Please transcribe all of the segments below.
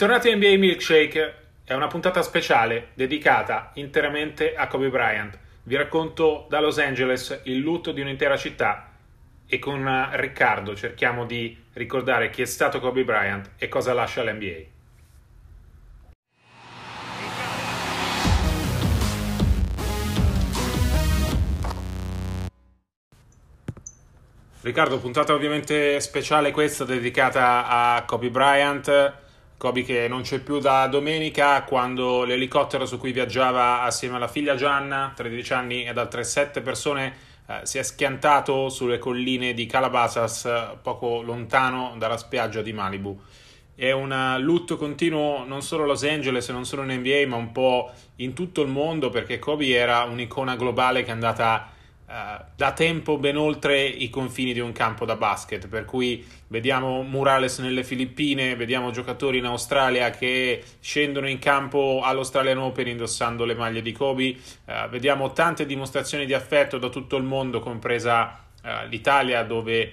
Bentornati a NBA Milkshake, è una puntata speciale dedicata interamente a Kobe Bryant. Vi racconto da Los Angeles il lutto di un'intera città e con Riccardo cerchiamo di ricordare chi è stato Kobe Bryant e cosa lascia l'NBA. Riccardo, puntata ovviamente speciale questa dedicata a Kobe Bryant Kobe che non c'è più da domenica quando l'elicottero su cui viaggiava assieme alla figlia Gianna, 13 anni, ed altre 7 persone eh, si è schiantato sulle colline di Calabasas, poco lontano dalla spiaggia di Malibu. È un lutto continuo non solo a Los Angeles e non solo in NBA, ma un po' in tutto il mondo perché Kobe era un'icona globale che è andata Uh, da tempo ben oltre i confini di un campo da basket, per cui vediamo Murales nelle Filippine, vediamo giocatori in Australia che scendono in campo all'Australian Open indossando le maglie di Kobe, uh, vediamo tante dimostrazioni di affetto da tutto il mondo, compresa uh, l'Italia dove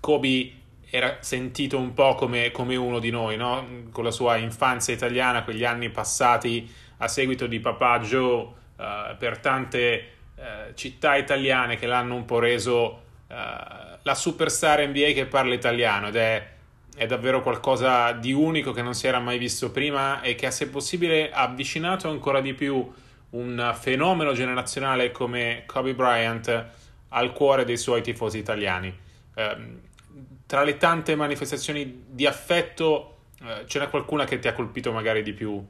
Kobe era sentito un po' come, come uno di noi, no? con la sua infanzia italiana, quegli anni passati a seguito di papà Joe per tante eh, città italiane che l'hanno un po' reso eh, la superstar NBA che parla italiano ed è, è, davvero qualcosa di unico che non si era mai visto prima e che ha se possibile avvicinato ancora di più un fenomeno generazionale come Kobe Bryant al cuore dei suoi tifosi italiani. Eh, tra le tante manifestazioni di affetto eh, ce n'è qualcuna che ti ha colpito magari di più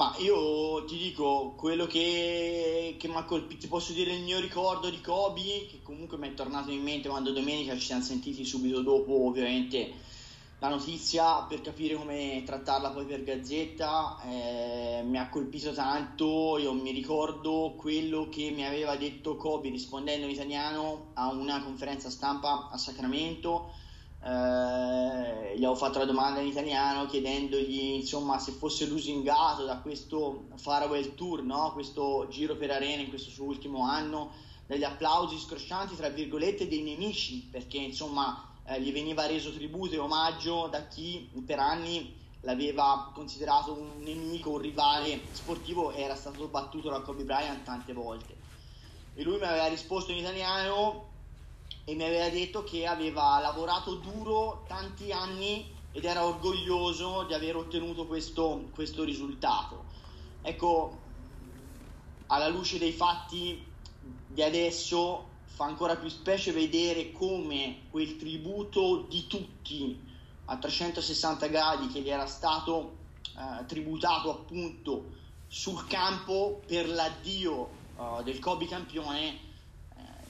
ma io ti dico, quello che, che mi ha colpito, ti posso dire il mio ricordo di Kobe, che comunque mi è tornato in mente quando domenica ci siamo sentiti subito dopo, ovviamente, la notizia per capire come trattarla poi per Gazzetta. Eh, mi ha colpito tanto, io mi ricordo quello che mi aveva detto Kobe rispondendo in italiano a una conferenza stampa a Sacramento eh, gli avevo fatto la domanda in italiano chiedendogli insomma se fosse lusingato da questo farewell tour, no? questo giro per arena in questo suo ultimo anno, dagli applausi scroscianti tra virgolette dei nemici, perché insomma eh, gli veniva reso tributo e omaggio da chi per anni l'aveva considerato un nemico, un rivale sportivo e era stato battuto da Kobe Bryant tante volte. E lui mi aveva risposto in italiano e mi aveva detto che aveva lavorato duro tanti anni ed era orgoglioso di aver ottenuto questo, questo risultato. Ecco, alla luce dei fatti di adesso fa ancora più specie vedere come quel tributo di tutti a 360 gradi che gli era stato eh, tributato appunto sul campo per l'addio uh, del Kobe campione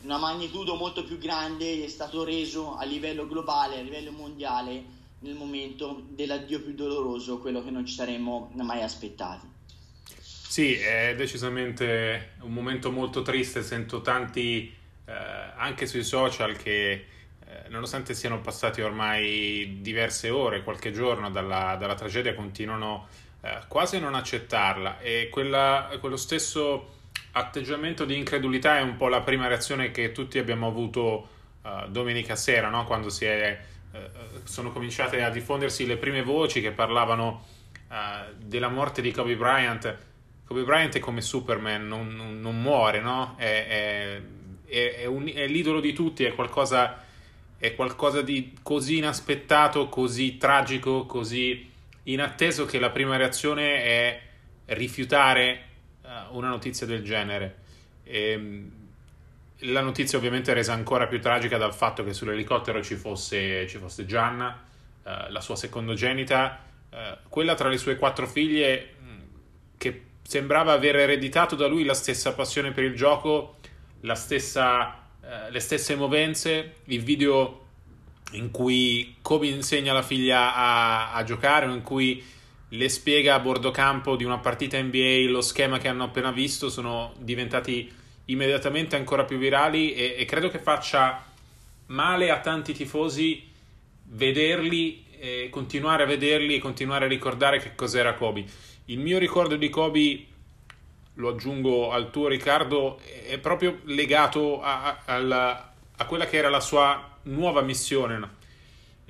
una magnitudo molto più grande è stato reso a livello globale, a livello mondiale, nel momento dell'addio più doloroso, quello che non ci saremmo mai aspettati. Sì, è decisamente un momento molto triste, sento tanti eh, anche sui social che eh, nonostante siano passati ormai diverse ore, qualche giorno dalla, dalla tragedia, continuano eh, quasi a non accettarla e quella, quello stesso atteggiamento di incredulità è un po' la prima reazione che tutti abbiamo avuto uh, domenica sera, no? quando è, uh, sono cominciate a diffondersi le prime voci che parlavano uh, della morte di Kobe Bryant. Kobe Bryant è come Superman, non, non, non muore, no? è, è, è, un, è, l'idolo di tutti, è qualcosa, è qualcosa di così inaspettato, così tragico, così inatteso che la prima reazione è rifiutare una notizia del genere. E, ehm, la notizia ovviamente è resa ancora più tragica dal fatto che sull'elicottero ci fosse, ci fosse Gianna, eh, la sua secondogenita, eh, quella tra le sue quattro figlie che sembrava aver ereditato da lui la stessa passione per il gioco, stessa, eh, le stesse movenze, il video in cui Kobe insegna alla figlia a, a giocare, in cui le spiega a bordo campo di una partita NBA lo schema che hanno appena visto, sono diventati immediatamente ancora più virali e, e credo che faccia male a tanti tifosi vederli, eh, continuare a vederli e continuare a ricordare che cos'era Kobe. Il mio ricordo di Kobe, lo aggiungo al tuo Riccardo, è proprio legato a, a, a, a quella che era la sua nuova missione.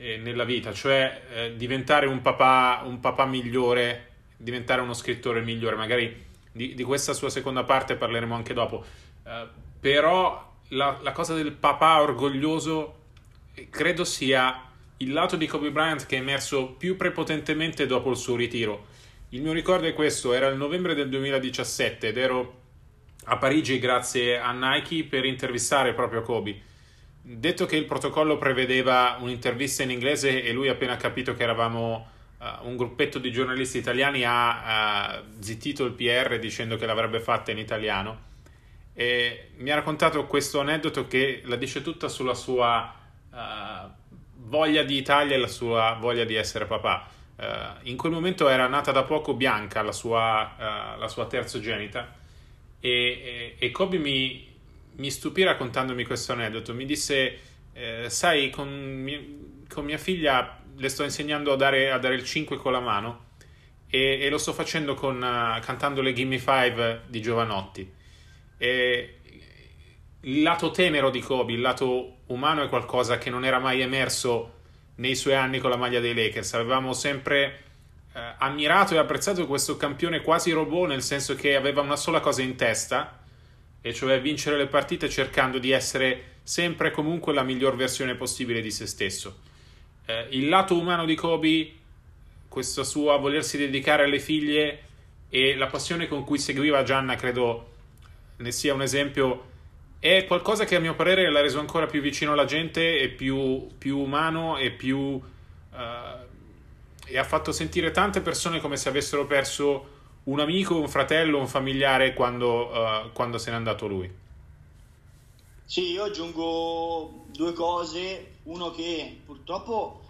Eh, nella vita, cioè eh, diventare un papà, un papà migliore, diventare uno scrittore migliore. Magari di, di, questa sua seconda parte parleremo anche dopo. Uh, però la, la, cosa del papà orgoglioso eh, credo sia il lato di Kobe Bryant che è emerso più prepotentemente dopo il suo ritiro. Il mio ricordo è questo, era il novembre del 2017 ed ero a Parigi grazie a Nike per intervistare proprio Kobe. Detto che il protocollo prevedeva un'intervista in inglese e lui appena capito che eravamo uh, un gruppetto di giornalisti italiani ha uh, zittito il PR dicendo che l'avrebbe fatta in italiano e mi ha raccontato questo aneddoto che la dice tutta sulla sua uh, voglia di Italia e la sua voglia di essere papà. in quel momento era nata da poco Bianca, la sua, la sua terzogenita, e, e, e Kobe mi, mi stupì raccontandomi questo aneddoto. Mi disse, eh, sai, con mia, con mia, figlia le sto insegnando a dare, a dare il 5 con la mano e, e lo sto facendo con, uh, cantando le Gimme 5 di Giovanotti. E il lato tenero di Kobe, il lato umano è qualcosa che non era mai emerso nei suoi anni con la maglia dei Lakers. Avevamo sempre eh, ammirato e apprezzato questo campione quasi robot, nel senso che aveva una sola cosa in testa, e cioè vincere le partite cercando di essere sempre e comunque la miglior versione possibile di se stesso. Eh, il lato umano di Kobe, questo suo volersi dedicare alle figlie e la passione con cui seguiva Gianna, credo ne sia un esempio, è qualcosa che a mio parere l'ha reso ancora più vicino alla gente e più, più umano e più... Uh, e ha fatto sentire tante persone come se avessero perso un amico, un fratello, un familiare quando, uh, quando se n'è andato lui. Sì, io aggiungo due cose. Uno che purtroppo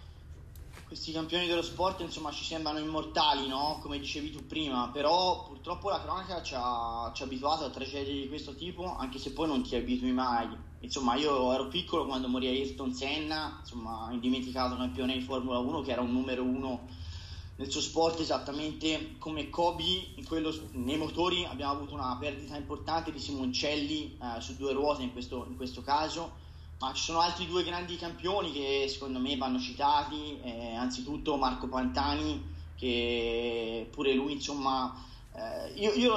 questi campioni dello sport insomma ci sembrano immortali, no? Come dicevi tu prima, però purtroppo la cronaca ci ha, ci ha abituato a tragedie di questo tipo, anche se poi non ti abitui mai. Insomma, io ero piccolo quando morì Ayrton Senna, insomma, indimenticato campione di Formula 1 che era un numero uno nel suo sport esattamente come Kobe quello, nei motori abbiamo avuto una perdita importante di Simoncelli eh, su due ruote in questo, in questo, caso ma ci sono altri due grandi campioni che secondo me vanno citati eh, anzitutto Marco Pantani che pure lui insomma eh, io, io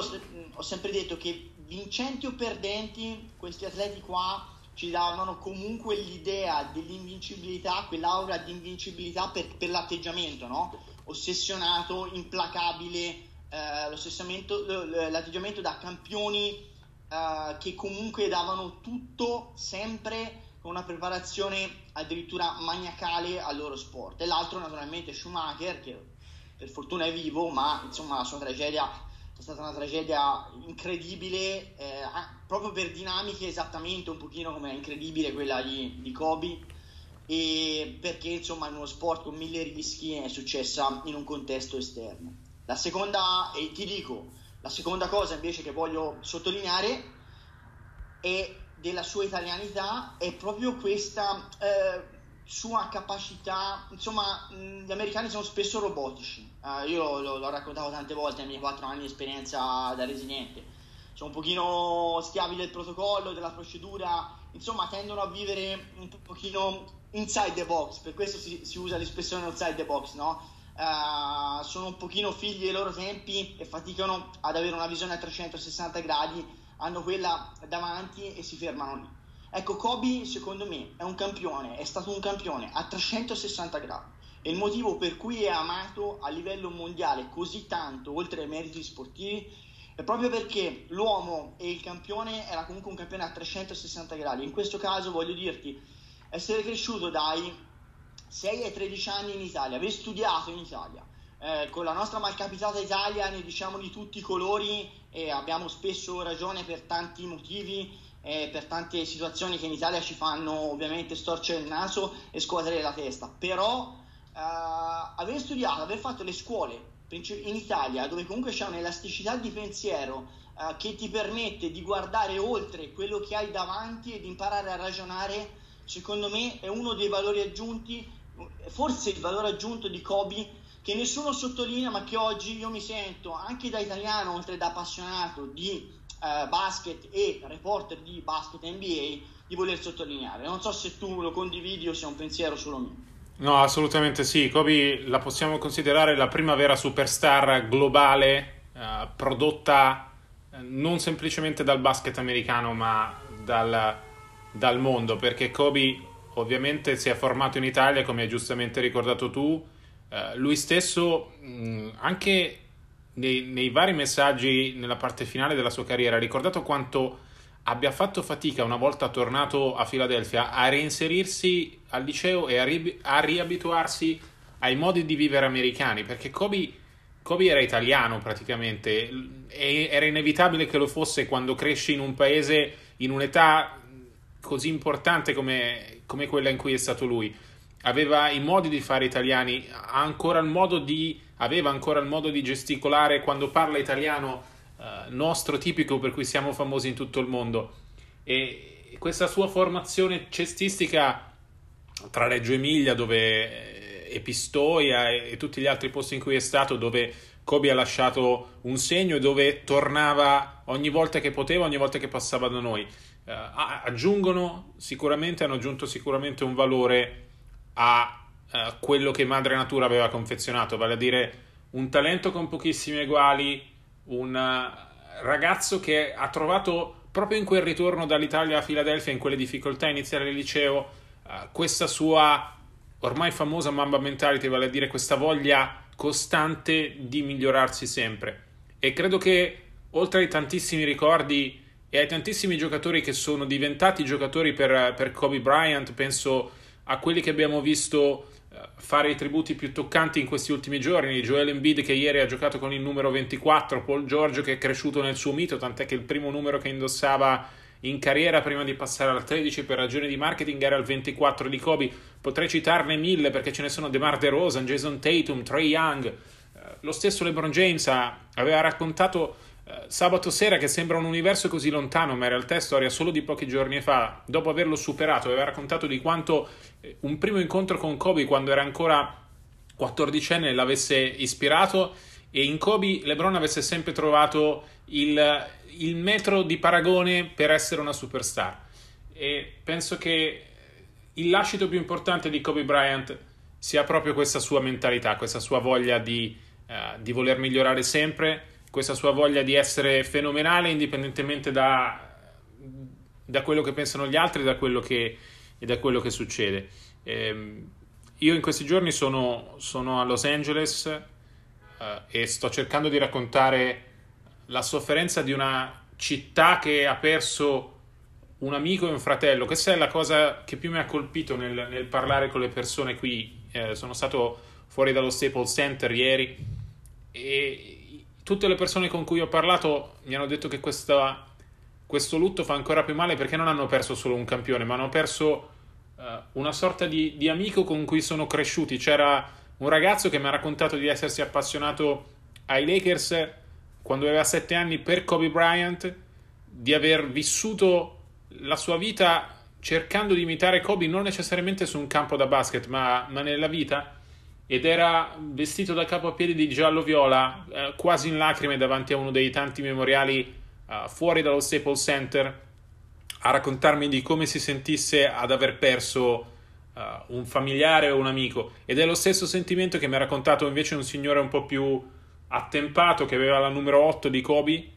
ho sempre detto che vincenti o perdenti questi atleti qua ci davano comunque l'idea dell'invincibilità, quell'aura di invincibilità per, per l'atteggiamento, no? Ossessionato, implacabile, eh, l'atteggiamento da campioni eh, che comunque davano tutto sempre con una preparazione addirittura maniacale al loro sport. E l'altro naturalmente Schumacher, che per fortuna è vivo, ma insomma la sua tragedia è stata una tragedia incredibile, eh, proprio per dinamiche esattamente un pochino come è incredibile quella di, di Kobe e perché insomma in uno sport con mille rischi è successa in un contesto esterno. La seconda, e ti dico, la seconda cosa invece che voglio sottolineare è della sua italianità è proprio questa eh, sua capacità, insomma gli americani sono spesso robotici, eh, io lo, l'ho raccontato tante volte nei miei quattro anni di esperienza da residente, sono un pochino schiavi del protocollo, della procedura, insomma tendono a vivere un pochino inside the box, per questo si, si usa l'espressione outside the box, no? Uh, sono un pochino figli dei loro tempi e faticano ad avere una visione a 360 gradi, hanno quella davanti e si fermano lì. Ecco, Kobe secondo me è un campione, è stato un campione a 360 gradi e il motivo per cui è amato a livello mondiale così tanto, oltre ai meriti sportivi, è proprio perché l'uomo e il campione era comunque un campione a 360 gradi. In questo caso voglio dirti, essere cresciuto dai 6 ai 13 anni in Italia, aver studiato in Italia, eh, con la nostra malcapitata Italia ne diciamo di tutti i colori e abbiamo spesso ragione per tanti motivi e per tante situazioni che in Italia ci fanno ovviamente storcere il naso e scuotere la testa, però eh, aver studiato, aver fatto le scuole in Italia dove comunque c'è un'elasticità di pensiero eh, che ti permette di guardare oltre quello che hai davanti e di imparare a ragionare secondo me è uno dei valori aggiunti, forse il valore aggiunto di Kobe che nessuno sottolinea ma che oggi io mi sento anche da italiano oltre da appassionato di eh, basket e reporter di basket NBA di voler sottolineare. Non so se tu lo condividi o se è un pensiero solo mio. No, assolutamente sì. Kobe la possiamo considerare la prima vera superstar globale eh, prodotta eh, non semplicemente dal basket americano, ma dal, dal mondo, perché Kobe ovviamente si è formato in Italia, come hai giustamente ricordato tu. Eh, lui stesso, mh, anche nei, nei, vari messaggi nella parte finale della sua carriera, ha ricordato quanto abbia fatto fatica una volta tornato a Filadelfia a reinserirsi al liceo e a, ri- a riabituarsi ai modi di vivere americani, perché Kobe, Kobe era italiano praticamente e era inevitabile che lo fosse quando cresci in un paese in un'età così importante come, come quella in cui è stato lui. Aveva i modi di fare italiani, ancora di, aveva ancora il modo di gesticolare quando parla italiano eh, nostro tipico per cui siamo famosi in tutto il mondo. E questa sua formazione cestistica tra Reggio Emilia, dove e Pistoia e, e tutti gli altri posti in cui è stato, dove Kobe ha lasciato un segno e dove tornava ogni volta che poteva, ogni volta che passava da noi. Uh, aggiungono sicuramente, hanno aggiunto sicuramente un valore a uh, quello che Madre Natura aveva confezionato, vale a dire un talento con pochissimi eguali, un eh, ragazzo che ha trovato proprio in quel ritorno dall'Italia a Filadelfia, in quelle difficoltà iniziali del liceo, uh, questa sua ormai famosa mamba mentality, vale a dire questa voglia costante di migliorarsi sempre. E credo che oltre ai tantissimi ricordi e ai tantissimi giocatori che sono diventati giocatori per, per Kobe Bryant, penso a quelli che abbiamo visto fare i tributi più toccanti in questi ultimi giorni. Joel Embiid che ieri ha giocato con il numero 24, Paul Giorgio che è cresciuto nel suo mito, tant'è che il primo numero che indossava in carriera prima di passare al 13 per ragioni di marketing era il 24 di Kobe. Potrei citarne mille perché ce ne sono DeMar DeRozan, Jason Tatum, Trey Young. Eh, lo stesso LeBron James aveva raccontato eh, sabato sera che sembra un universo così lontano, ma in realtà è storia solo di pochi giorni fa, dopo averlo superato, aveva raccontato di quanto eh, un primo incontro con Kobe quando era ancora 14enne l'avesse ispirato e in Kobe LeBron avesse sempre trovato il, il metro di paragone per essere una superstar. E penso che il lascito più importante di Kobe Bryant sia proprio questa sua mentalità, questa sua voglia di, uh, di voler migliorare sempre questa sua voglia di essere fenomenale indipendentemente da, da quello che pensano gli altri da quello che, e da quello che succede. Eh, io in questi giorni sono, sono a Los Angeles eh, e sto cercando di raccontare la sofferenza di una città che ha perso un amico e un fratello. Questa è la cosa che più mi ha colpito nel, nel parlare con le persone qui. Eh, sono stato fuori dallo Staples Center ieri e tutte le persone con cui ho parlato mi hanno detto che questa, questo lutto fa ancora più male perché non hanno perso solo un campione, ma hanno perso uh, una sorta di, di, amico con cui sono cresciuti. C'era un ragazzo che mi ha raccontato di essersi appassionato ai Lakers quando aveva sette anni per Kobe Bryant, di aver vissuto la sua vita cercando di imitare Kobe non necessariamente su un campo da basket, ma, ma nella vita ed era vestito da capo a piedi di giallo-viola, eh, quasi in lacrime davanti a uno dei tanti memoriali eh, fuori dallo Staples Center, a raccontarmi di come si sentisse ad aver perso eh, un familiare o un amico. Ed è lo stesso sentimento che mi ha raccontato invece un signore un po' più attempato che aveva la numero 8 di Kobe.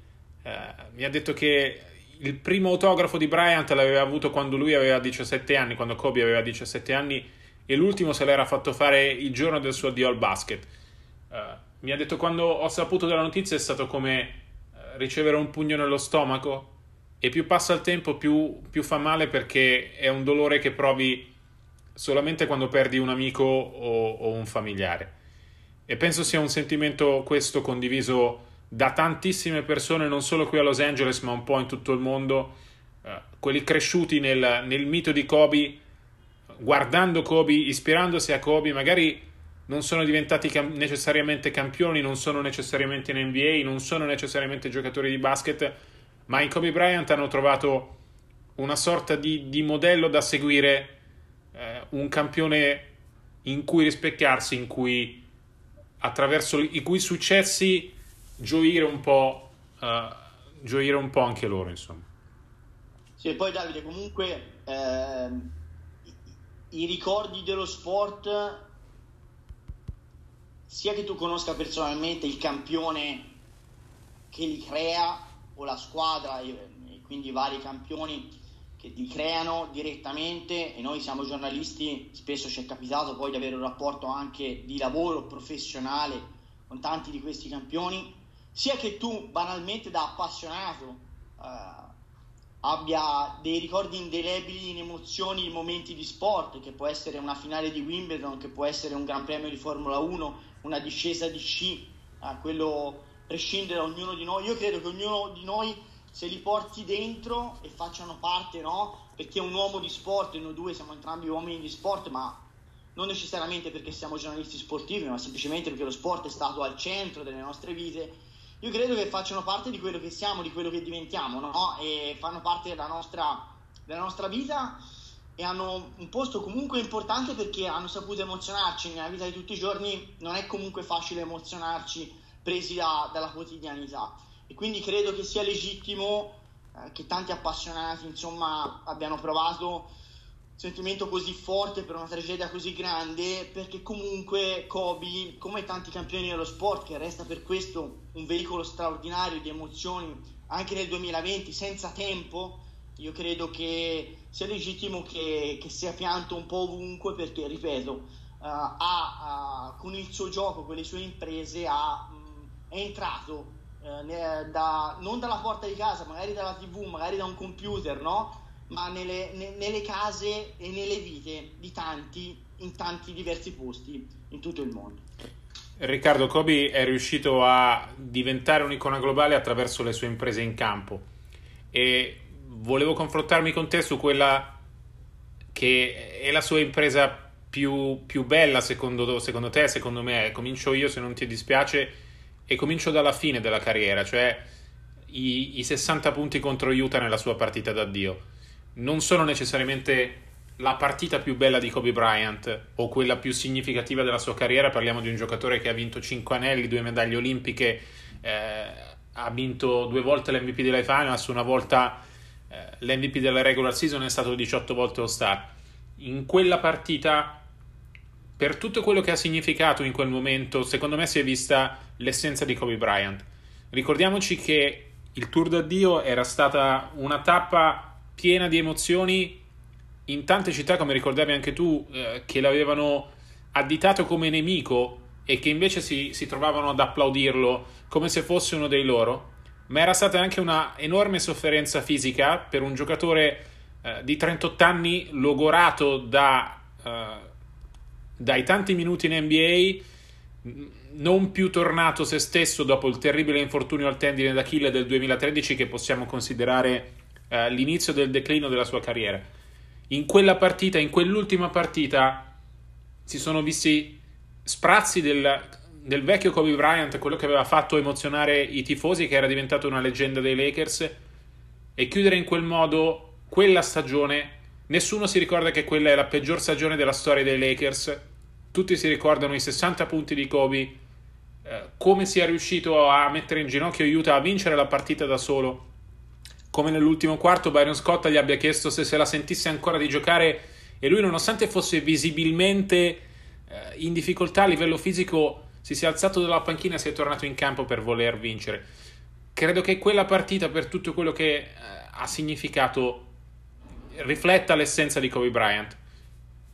Eh, mi ha detto che il primo autografo di Bryant l'aveva avuto quando lui aveva 17 anni, quando Kobe aveva 17 anni e l'ultimo se l'era fatto fare il giorno del suo addio al basket. Uh, mi ha detto quando ho saputo della notizia è stato come uh, ricevere un pugno nello stomaco e più passa il tempo più, più, fa male perché è un dolore che provi solamente quando perdi un amico o, o un familiare. E penso sia un sentimento questo condiviso da tantissime persone, non solo qui a Los Angeles, ma un po' in tutto il mondo, uh, quelli cresciuti nel, nel mito di Kobe guardando Kobe, ispirandosi a Kobe, magari non sono diventati cam- necessariamente campioni, non sono necessariamente in NBA, non sono necessariamente giocatori di basket, ma in Kobe Bryant hanno trovato una sorta di, di modello da seguire, eh, un campione in cui rispecchiarsi, in cui attraverso i cui successi gioire un po', uh, gioire un po' anche loro, insomma. Sì, poi Davide, comunque... Eh i ricordi dello sport, sia che tu conosca personalmente il campione che li crea o la squadra e quindi i vari campioni che li creano direttamente e noi siamo giornalisti, spesso ci è capitato poi di avere un rapporto anche di lavoro professionale con tanti di questi campioni, sia che tu banalmente da appassionato eh, abbia dei ricordi indelebili in emozioni, in momenti di sport, che può essere una finale di Wimbledon, che può essere un Gran Premio di Formula 1, una discesa di sci, eh, quello prescinde da ognuno di noi. Io credo che ognuno di noi se li porti dentro e facciano parte, no? Perché un uomo di sport, noi due siamo entrambi uomini di sport, ma non necessariamente perché siamo giornalisti sportivi, ma semplicemente perché lo sport è stato al centro delle nostre vite io credo che facciano parte di quello che siamo, di quello che diventiamo, no? E fanno parte della nostra, della nostra vita e hanno un posto comunque importante perché hanno saputo emozionarci nella vita di tutti i giorni. Non è comunque facile emozionarci presi da, dalla quotidianità. E quindi credo che sia legittimo eh, che tanti appassionati, insomma, abbiano provato sentimento così forte per una tragedia così grande perché comunque Kobe come tanti campioni dello sport che resta per questo un veicolo straordinario di emozioni anche nel 2020 senza tempo io credo che sia legittimo che, che sia pianto un po' ovunque perché ripeto uh, ha, uh, con il suo gioco con le sue imprese ha, mh, è entrato uh, da, non dalla porta di casa magari dalla tv magari da un computer no? Ma nelle, ne, nelle case e nelle vite di tanti in tanti diversi posti in tutto il mondo. Riccardo Kobe è riuscito a diventare un'icona globale attraverso le sue imprese in campo e volevo confrontarmi con te su quella che è la sua impresa più, più bella secondo, secondo te, secondo me. Comincio io se non ti dispiace e comincio dalla fine della carriera, cioè i, i 60 punti contro Utah nella sua partita d'addio non sono necessariamente la partita più bella di Kobe Bryant o quella più significativa della sua carriera. Parliamo di un giocatore che ha vinto 5 anelli, due medaglie olimpiche, eh, ha vinto due volte l'MVP della Finals, una volta eh, l'MVP della regular season è stato 18 volte All-Star. In quella partita, per tutto quello che ha significato in quel momento, secondo me si è vista l'essenza di Kobe Bryant. Ricordiamoci che il tour d'addio era stata una tappa piena di emozioni in tante città, come ricordavi anche tu, eh, che l'avevano additato come nemico e che invece si, si, trovavano ad applaudirlo come se fosse uno dei loro, ma era stata anche una enorme sofferenza fisica per un giocatore eh, di 38 anni logorato da, eh, dai tanti minuti in NBA, non più tornato se stesso dopo il terribile infortunio al tendine d'Achille del 2013 che possiamo considerare eh, l'inizio del declino della sua carriera. In quella partita, in quell'ultima partita, si sono visti sprazzi del, del vecchio Kobe Bryant, quello che aveva fatto emozionare i tifosi, che era diventato una leggenda dei Lakers, e chiudere in quel modo quella stagione. Nessuno si ricorda che quella è la peggior stagione della storia dei Lakers. Tutti si ricordano i 60 punti di Kobe, eh, come sia riuscito a mettere in ginocchio Utah a vincere la partita da solo come nell'ultimo quarto Byron Scott gli abbia chiesto se se la sentisse ancora di giocare e lui nonostante fosse visibilmente eh, in difficoltà a livello fisico si sia alzato dalla panchina e si è tornato in campo per voler vincere. Credo che quella partita per tutto quello che eh, ha significato rifletta l'essenza di Kobe Bryant.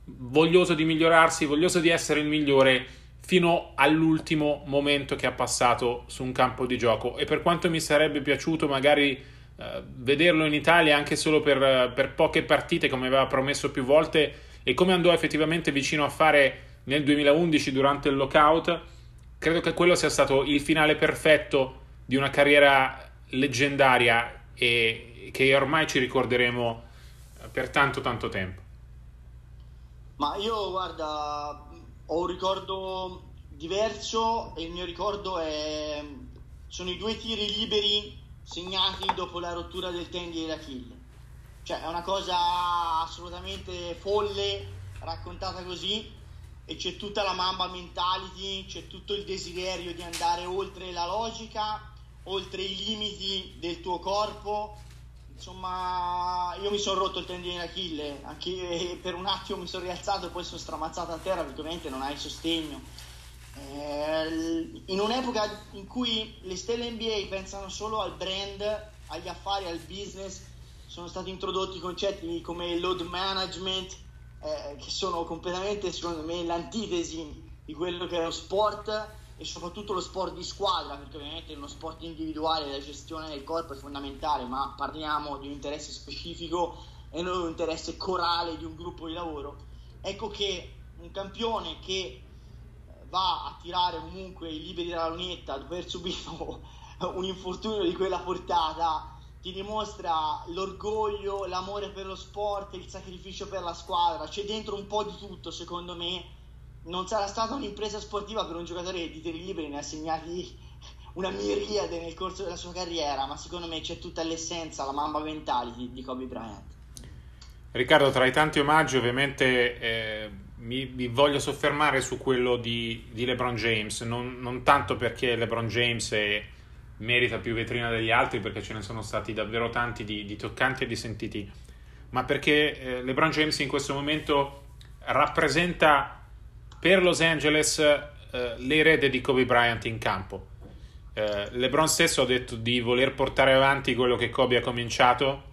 Voglioso di migliorarsi, voglioso di essere il migliore fino all'ultimo momento che ha passato su un campo di gioco e per quanto mi sarebbe piaciuto magari eh, vederlo in Italia anche solo per, per, poche partite come aveva promesso più volte e come andò effettivamente vicino a fare nel 2011 durante il lockout, credo che quello sia stato il finale perfetto di una carriera leggendaria e che ormai ci ricorderemo per tanto tanto tempo. Ma io guarda, ho un ricordo diverso e il mio ricordo è sono i due tiri liberi segnati dopo la rottura del tendine d'Achille. Cioè è una cosa assolutamente folle raccontata così e c'è tutta la mamba mentality, c'è tutto il desiderio di andare oltre la logica, oltre i limiti del tuo corpo, insomma, io mi sono rotto il tendine d'Achille, anche per un attimo mi sono rialzato e poi sono stramazzato a terra perché ovviamente non hai sostegno. Eh, in un'epoca in cui le stelle NBA pensano solo al brand, agli affari, al business, sono stati introdotti concetti come load management, eh, che sono completamente, secondo me, l'antitesi di quello che è lo sport e soprattutto lo sport di squadra, perché ovviamente uno sport individuale la gestione del corpo è fondamentale, ma parliamo di un interesse specifico e non un interesse corale di un gruppo di lavoro. Ecco che un campione che va a tirare comunque i liberi della lunetta dopo aver subito un infortunio di quella portata ti dimostra l'orgoglio, l'amore per lo sport, il sacrificio per la squadra, c'è dentro un po' di tutto secondo me non sarà stata un'impresa sportiva per un giocatore di tiri liberi, ne ha segnati una miriade nel corso della sua carriera, ma secondo me c'è tutta l'essenza, la mamba mentality di Kobe Bryant. Riccardo, tra i tanti omaggi ovviamente eh, mi, mi, voglio soffermare su quello di, di LeBron James, non, non, tanto perché LeBron James è, merita più vetrina degli altri, perché ce ne sono stati davvero tanti di, di toccanti e di sentiti, ma perché eh, LeBron James in questo momento rappresenta per Los Angeles eh, l'erede di Kobe Bryant in campo. Eh, LeBron stesso ha detto di voler portare avanti quello che Kobe ha cominciato.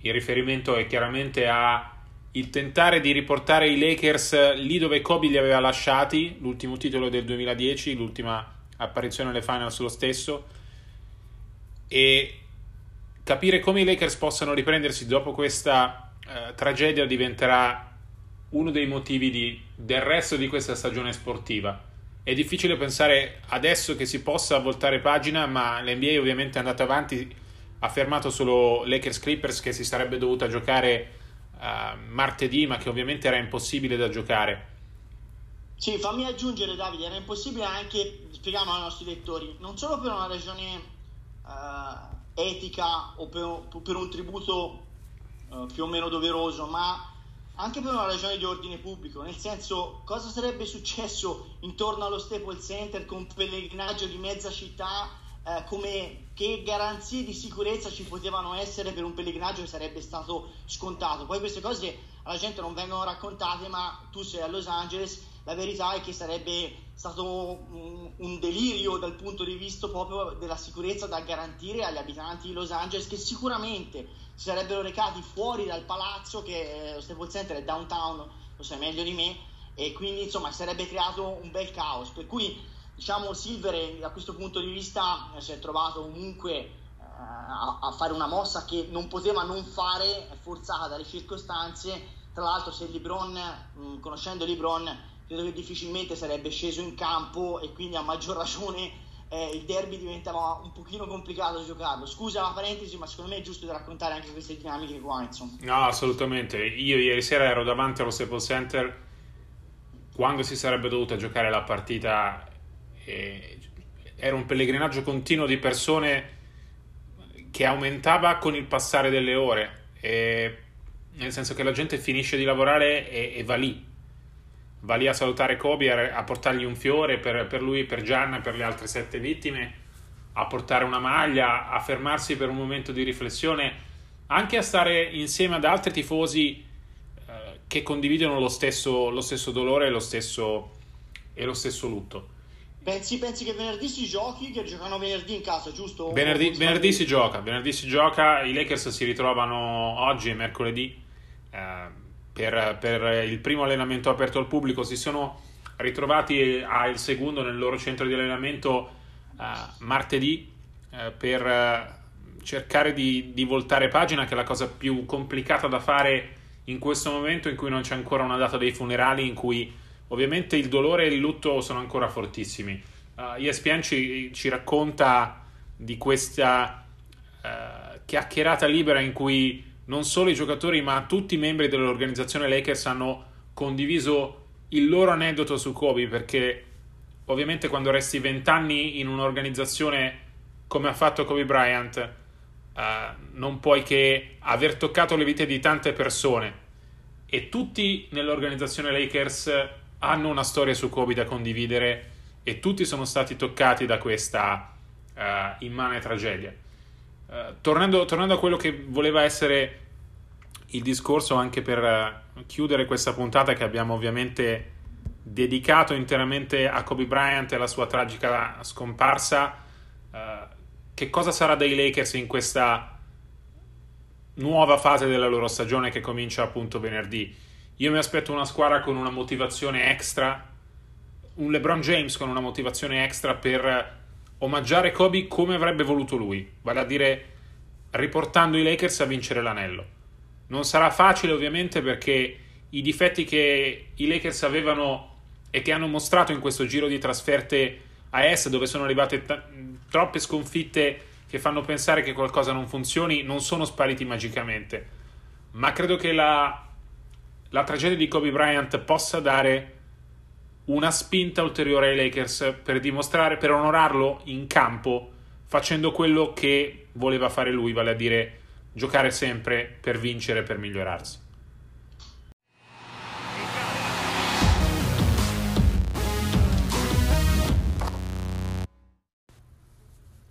Il riferimento è chiaramente a il tentare di riportare i Lakers lì dove Kobe li aveva lasciati, l'ultimo titolo del 2010, l'ultima apparizione alle finals lo stesso, e capire come i Lakers possano riprendersi dopo questa eh, tragedia diventerà uno dei motivi di, del resto di questa stagione sportiva. È difficile pensare adesso che si possa voltare pagina, ma l'NBA ovviamente è andata avanti, ha fermato solo Lakers Clippers che si sarebbe dovuta giocare uh, martedì, ma che ovviamente era impossibile da giocare. Sì, fammi aggiungere Davide, era impossibile anche, spieghiamo ai nostri lettori, non solo per una ragione uh, etica o per, per un tributo uh, più o meno doveroso, ma anche per una ragione di ordine pubblico, nel senso cosa sarebbe successo intorno allo Staples Center con un pellegrinaggio di mezza città, eh, come, che garanzie di sicurezza ci potevano essere per un pellegrinaggio che sarebbe stato scontato. Poi queste cose alla gente non vengono raccontate, ma tu sei a Los Angeles, la verità è che sarebbe stato un, delirio dal punto di vista proprio della sicurezza da garantire agli abitanti di Los Angeles che sicuramente si sarebbero recati fuori dal palazzo che eh, lo Staples Center è downtown, lo sai meglio di me, e quindi insomma sarebbe creato un bel caos. Per cui diciamo Silver da questo punto di vista eh, si è trovato comunque eh, a, a, fare una mossa che non poteva non fare, forzata dalle circostanze. Tra l'altro se LeBron, mh, conoscendo LeBron, credo che difficilmente sarebbe sceso in campo e quindi a maggior ragione eh, il derby diventava un pochino complicato giocarlo. Scusa la parentesi, ma secondo me è giusto raccontare anche queste dinamiche qua, insomma. No, assolutamente. Io ieri sera ero davanti allo Staples Center quando si sarebbe dovuta giocare la partita era un pellegrinaggio continuo di persone che aumentava con il passare delle ore, e, nel senso che la gente finisce di lavorare e, e va lì va lì a salutare Kobe, a, a portargli un fiore per, per lui, per Gianna per le altre sette vittime, a portare una maglia, a fermarsi per un momento di riflessione, anche a stare insieme ad altri tifosi eh, che condividono lo stesso, lo stesso dolore lo stesso, e lo stesso lutto. Pensi, pensi, che venerdì si giochi? Che giocano venerdì in casa, giusto? Venerdì, venerdì si gioca, venerdì si gioca, i Lakers si ritrovano oggi e mercoledì. Eh, per, per, il primo allenamento aperto al pubblico, si sono ritrovati al secondo nel loro centro di allenamento uh, martedì uh, per uh, cercare di, di, voltare pagina, che è la cosa più complicata da fare in questo momento in cui non c'è ancora una data dei funerali, in cui ovviamente il dolore e il lutto sono ancora fortissimi. Uh, ESPN ci, ci, racconta di questa chiacchierata libera in cui non solo i giocatori ma tutti i membri dell'organizzazione Lakers hanno condiviso il loro aneddoto su Kobe perché ovviamente quando resti vent'anni in un'organizzazione come ha fatto Kobe Bryant uh, non puoi che aver toccato le vite di tante persone e tutti nell'organizzazione Lakers hanno una storia su Kobe da condividere e tutti sono stati toccati da questa uh, immane tragedia Uh, tornando, tornando, a quello che voleva essere il discorso anche per uh, chiudere questa puntata che abbiamo ovviamente dedicato interamente a Kobe Bryant e alla sua tragica scomparsa, che cosa sarà dei Lakers in questa nuova fase della loro stagione che comincia appunto venerdì? Io mi aspetto una squadra con una motivazione extra, un LeBron James con una motivazione extra per omaggiare Kobe come avrebbe voluto lui, vale a dire riportando i Lakers a vincere l'anello. Non sarà facile ovviamente perché i difetti che i Lakers avevano e che hanno mostrato in questo giro di trasferte a est dove sono arrivate t- troppe sconfitte che fanno pensare che qualcosa non funzioni non sono spariti magicamente ma credo che la, la tragedia di Kobe Bryant possa dare una spinta ulteriore ai Lakers per dimostrare, per onorarlo in campo, facendo quello che voleva fare lui, vale a dire giocare sempre per vincere, per migliorarsi.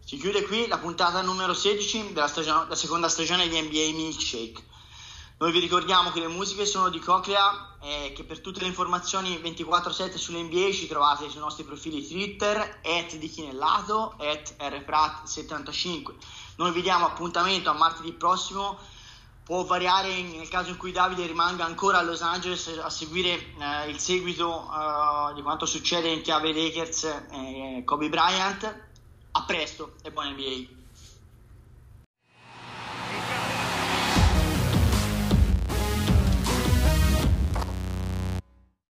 Si chiude qui la puntata numero 16 della, stagione, della seconda stagione di NBA Milkshake. Noi vi ricordiamo che le musiche sono di Coclea e che per tutte le informazioni 24-7 sull'NBA ci trovate sui nostri profili Twitter, at di Chinellato, at rprat75. Noi vi diamo appuntamento a martedì prossimo, può variare nel caso in cui Davide rimanga ancora a Los Angeles a seguire eh, il seguito eh, di quanto succede in chiave Lakers e Kobe Bryant. A presto e buon NBA!